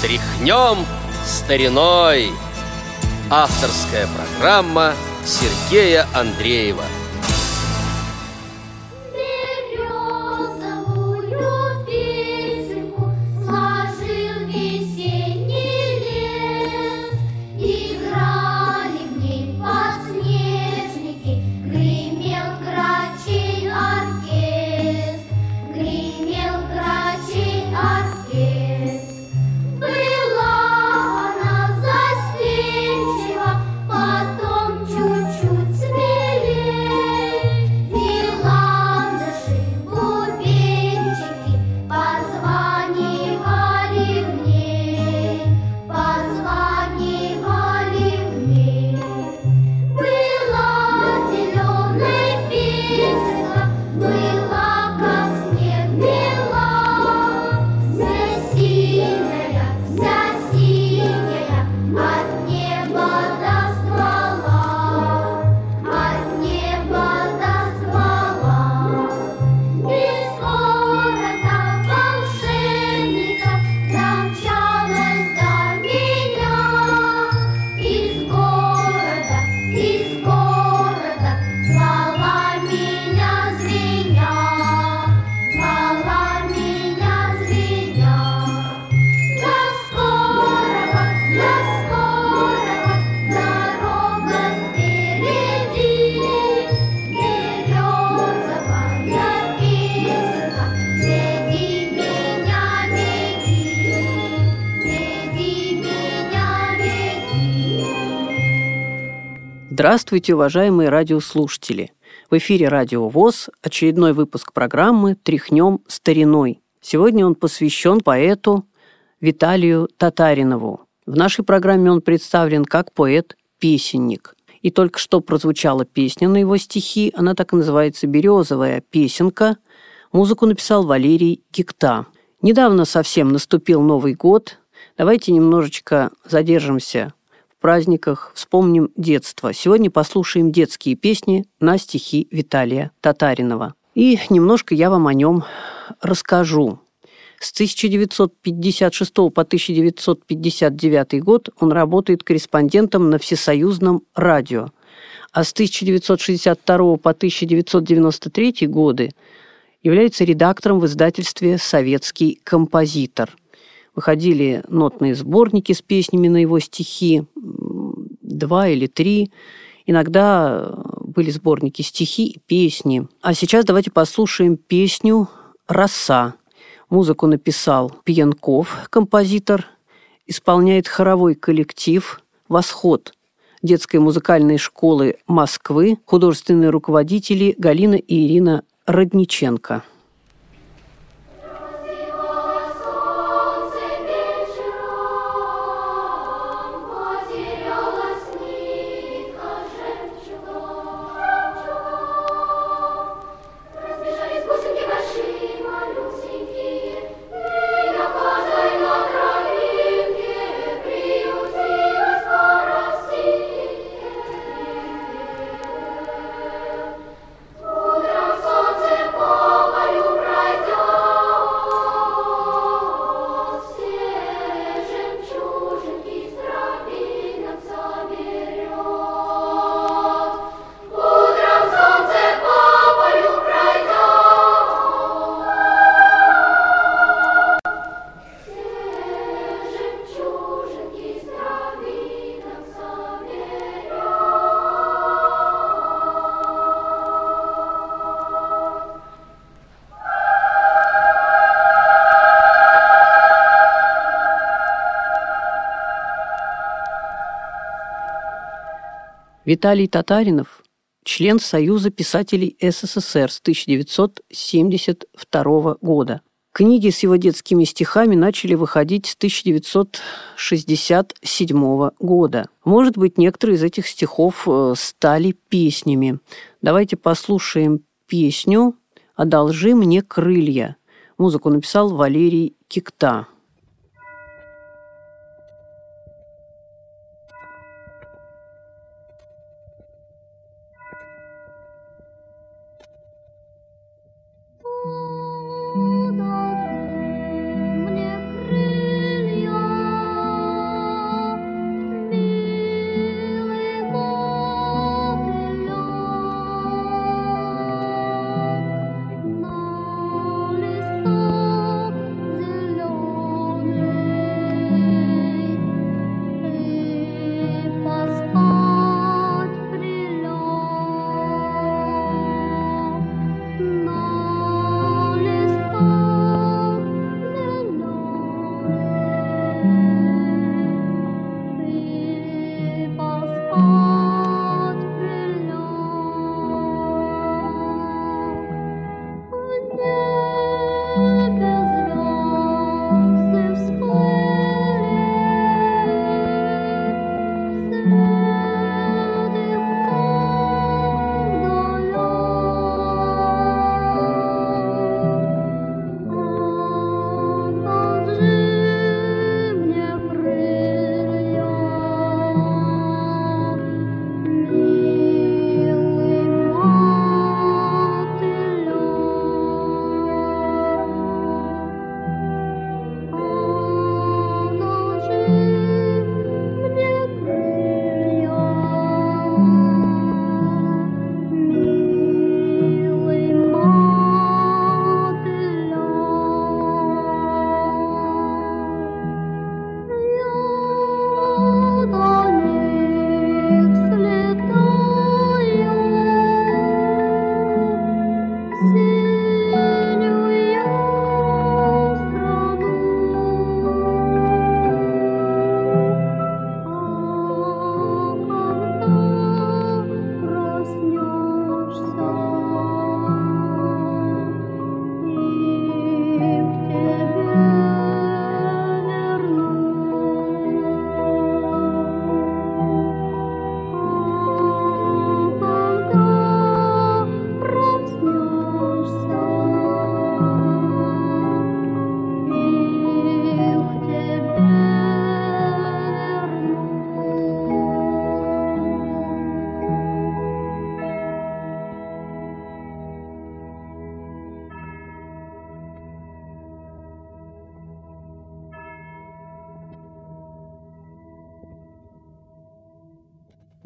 Тряхнем стариной. Авторская программа Сергея Андреева – Здравствуйте, уважаемые радиослушатели! В эфире Радио ВОЗ очередной выпуск программы «Тряхнем стариной». Сегодня он посвящен поэту Виталию Татаринову. В нашей программе он представлен как поэт-песенник. И только что прозвучала песня на его стихи, она так и называется «Березовая песенка». Музыку написал Валерий Гекта. Недавно совсем наступил Новый год. Давайте немножечко задержимся праздниках вспомним детство. Сегодня послушаем детские песни на стихи Виталия Татаринова. И немножко я вам о нем расскажу. С 1956 по 1959 год он работает корреспондентом на Всесоюзном радио, а с 1962 по 1993 годы является редактором в издательстве «Советский композитор». Выходили нотные сборники с песнями на его стихи, два или три. Иногда были сборники стихи и песни. А сейчас давайте послушаем песню «Роса». Музыку написал Пьянков, композитор, исполняет хоровой коллектив «Восход» детской музыкальной школы Москвы, художественные руководители Галина и Ирина Родниченко. Виталий Татаринов – член Союза писателей СССР с 1972 года. Книги с его детскими стихами начали выходить с 1967 года. Может быть, некоторые из этих стихов э, стали песнями. Давайте послушаем песню «Одолжи мне крылья». Музыку написал Валерий Кикта.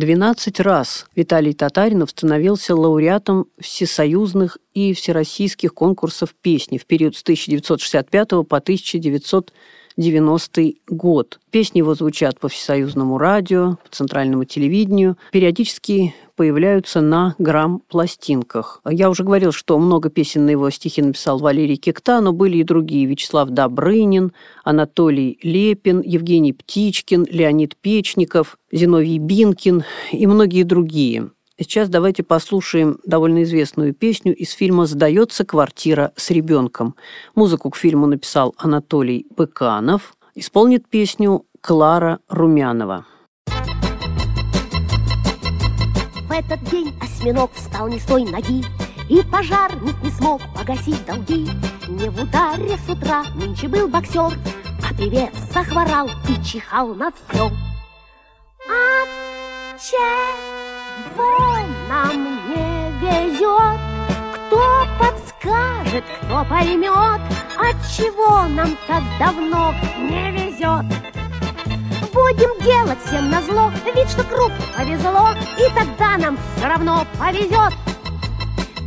12 раз Виталий Татаринов становился лауреатом всесоюзных и всероссийских конкурсов песни в период с 1965 по 1990 90 год. Песни его звучат по всесоюзному радио, по центральному телевидению, периодически появляются на грамм-пластинках. Я уже говорил, что много песен на его стихи написал Валерий Кекта, но были и другие. Вячеслав Добрынин, Анатолий Лепин, Евгений Птичкин, Леонид Печников, Зиновий Бинкин и многие другие. Сейчас давайте послушаем довольно известную песню из фильма «Сдается квартира с ребенком». Музыку к фильму написал Анатолий Быканов. Исполнит песню Клара Румянова. В этот день осьминог встал не с той ноги, И пожарник не смог погасить долги. Не в ударе с утра нынче был боксер, А певец захворал и чихал на все. А чего нам не везет? Кто подскажет, кто поймет, От чего нам так давно не везет? Будем делать всем на зло. Вид, что круг повезло И тогда нам все равно повезет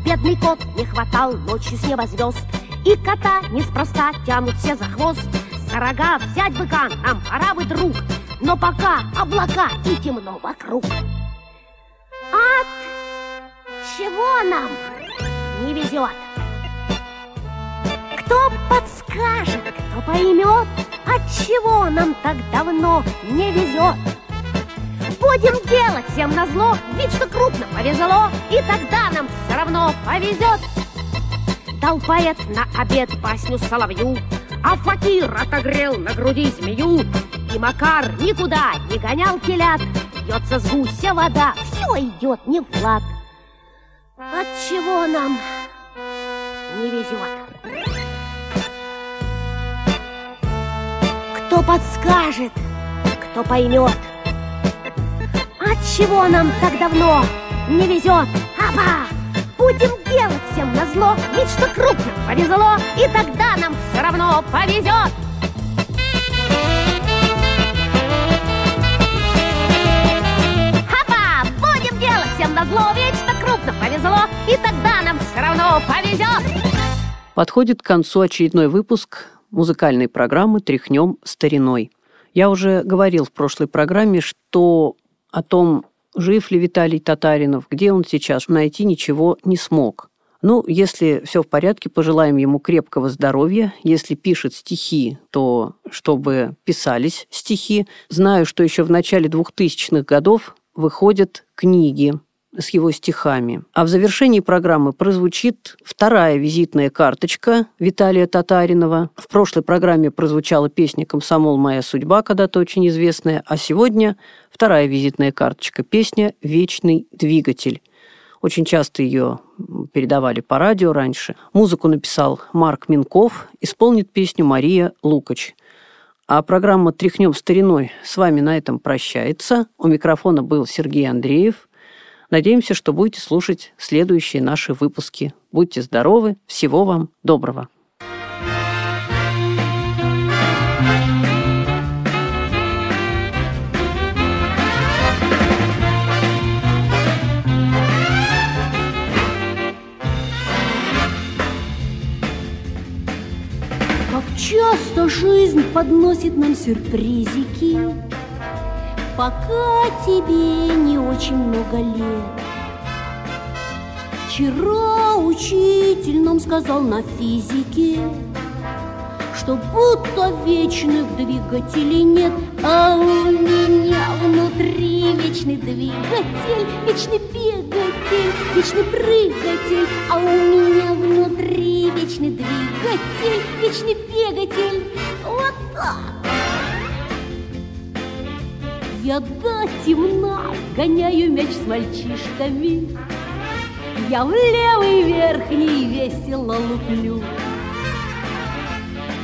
Бедный кот не хватал ночью с неба звезд И кота неспроста тянут все за хвост. За рога взять быка нам пора бы, друг Но пока облака и темно вокруг. От чего нам не везет? Кто подскажет, кто поймет, Отчего нам так давно не везет? Будем делать всем на зло Вид, что крупно повезло И тогда нам все равно повезет Дал поэт на обед басню соловью А факир отогрел на груди змею И Макар никуда не гонял телят Льется с гуся вода, все идет не в лад Отчего нам не везет? Кто подскажет, кто поймет. От чего нам так давно не везет? Апа! Будем делать всем на зло Ведь что крупно повезло И тогда нам все равно повезет. Апа! Будем делать всем на зло Ведь что крупно повезло И тогда нам все равно повезет. Подходит к концу очередной выпуск музыкальной программы «Тряхнем стариной». Я уже говорил в прошлой программе, что о том, жив ли Виталий Татаринов, где он сейчас, найти ничего не смог. Ну, если все в порядке, пожелаем ему крепкого здоровья. Если пишет стихи, то чтобы писались стихи. Знаю, что еще в начале 2000-х годов выходят книги с его стихами. А в завершении программы прозвучит вторая визитная карточка Виталия Татаринова. В прошлой программе прозвучала песня «Комсомол. Моя судьба», когда-то очень известная, а сегодня вторая визитная карточка – песня «Вечный двигатель». Очень часто ее передавали по радио раньше. Музыку написал Марк Минков, исполнит песню Мария Лукач. А программа «Тряхнем стариной» с вами на этом прощается. У микрофона был Сергей Андреев. Надеемся, что будете слушать следующие наши выпуски. Будьте здоровы, всего вам доброго. Часто жизнь подносит нам сюрпризики Пока тебе не очень много лет. Вчера учитель нам сказал на физике Что будто вечных двигателей нет А у меня внутри вечный двигатель Вечный бегатель, вечный прыгатель А у меня внутри вечный двигатель Вечный бегатель. Вот так я до темна гоняю мяч с мальчишками. Я в левый верхний весело луплю.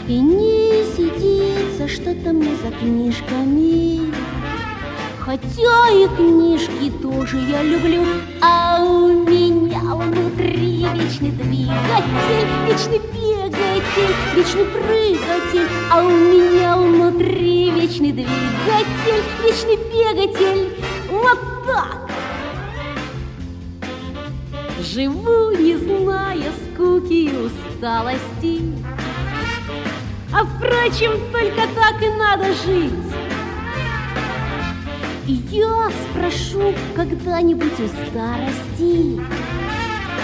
И не сидится что-то мне за книжками. Хотя и книжки тоже я люблю А у меня внутри вечный двигатель Вечный бегатель, вечный прыгатель А у меня вечный двигатель Вечный бегатель Вот так Живу, не зная скуки и усталости. А впрочем, только так и надо жить. Я спрошу когда-нибудь у старости,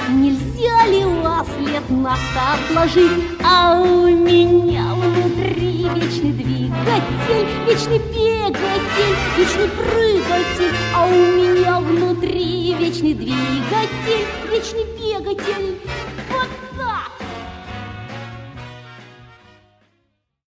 Нельзя ли вас лет на отложить, А у меня внутри вечный двигатель, Вечный бегатель, вечный прыгатель, А у меня внутри вечный двигатель, Вечный бегатель,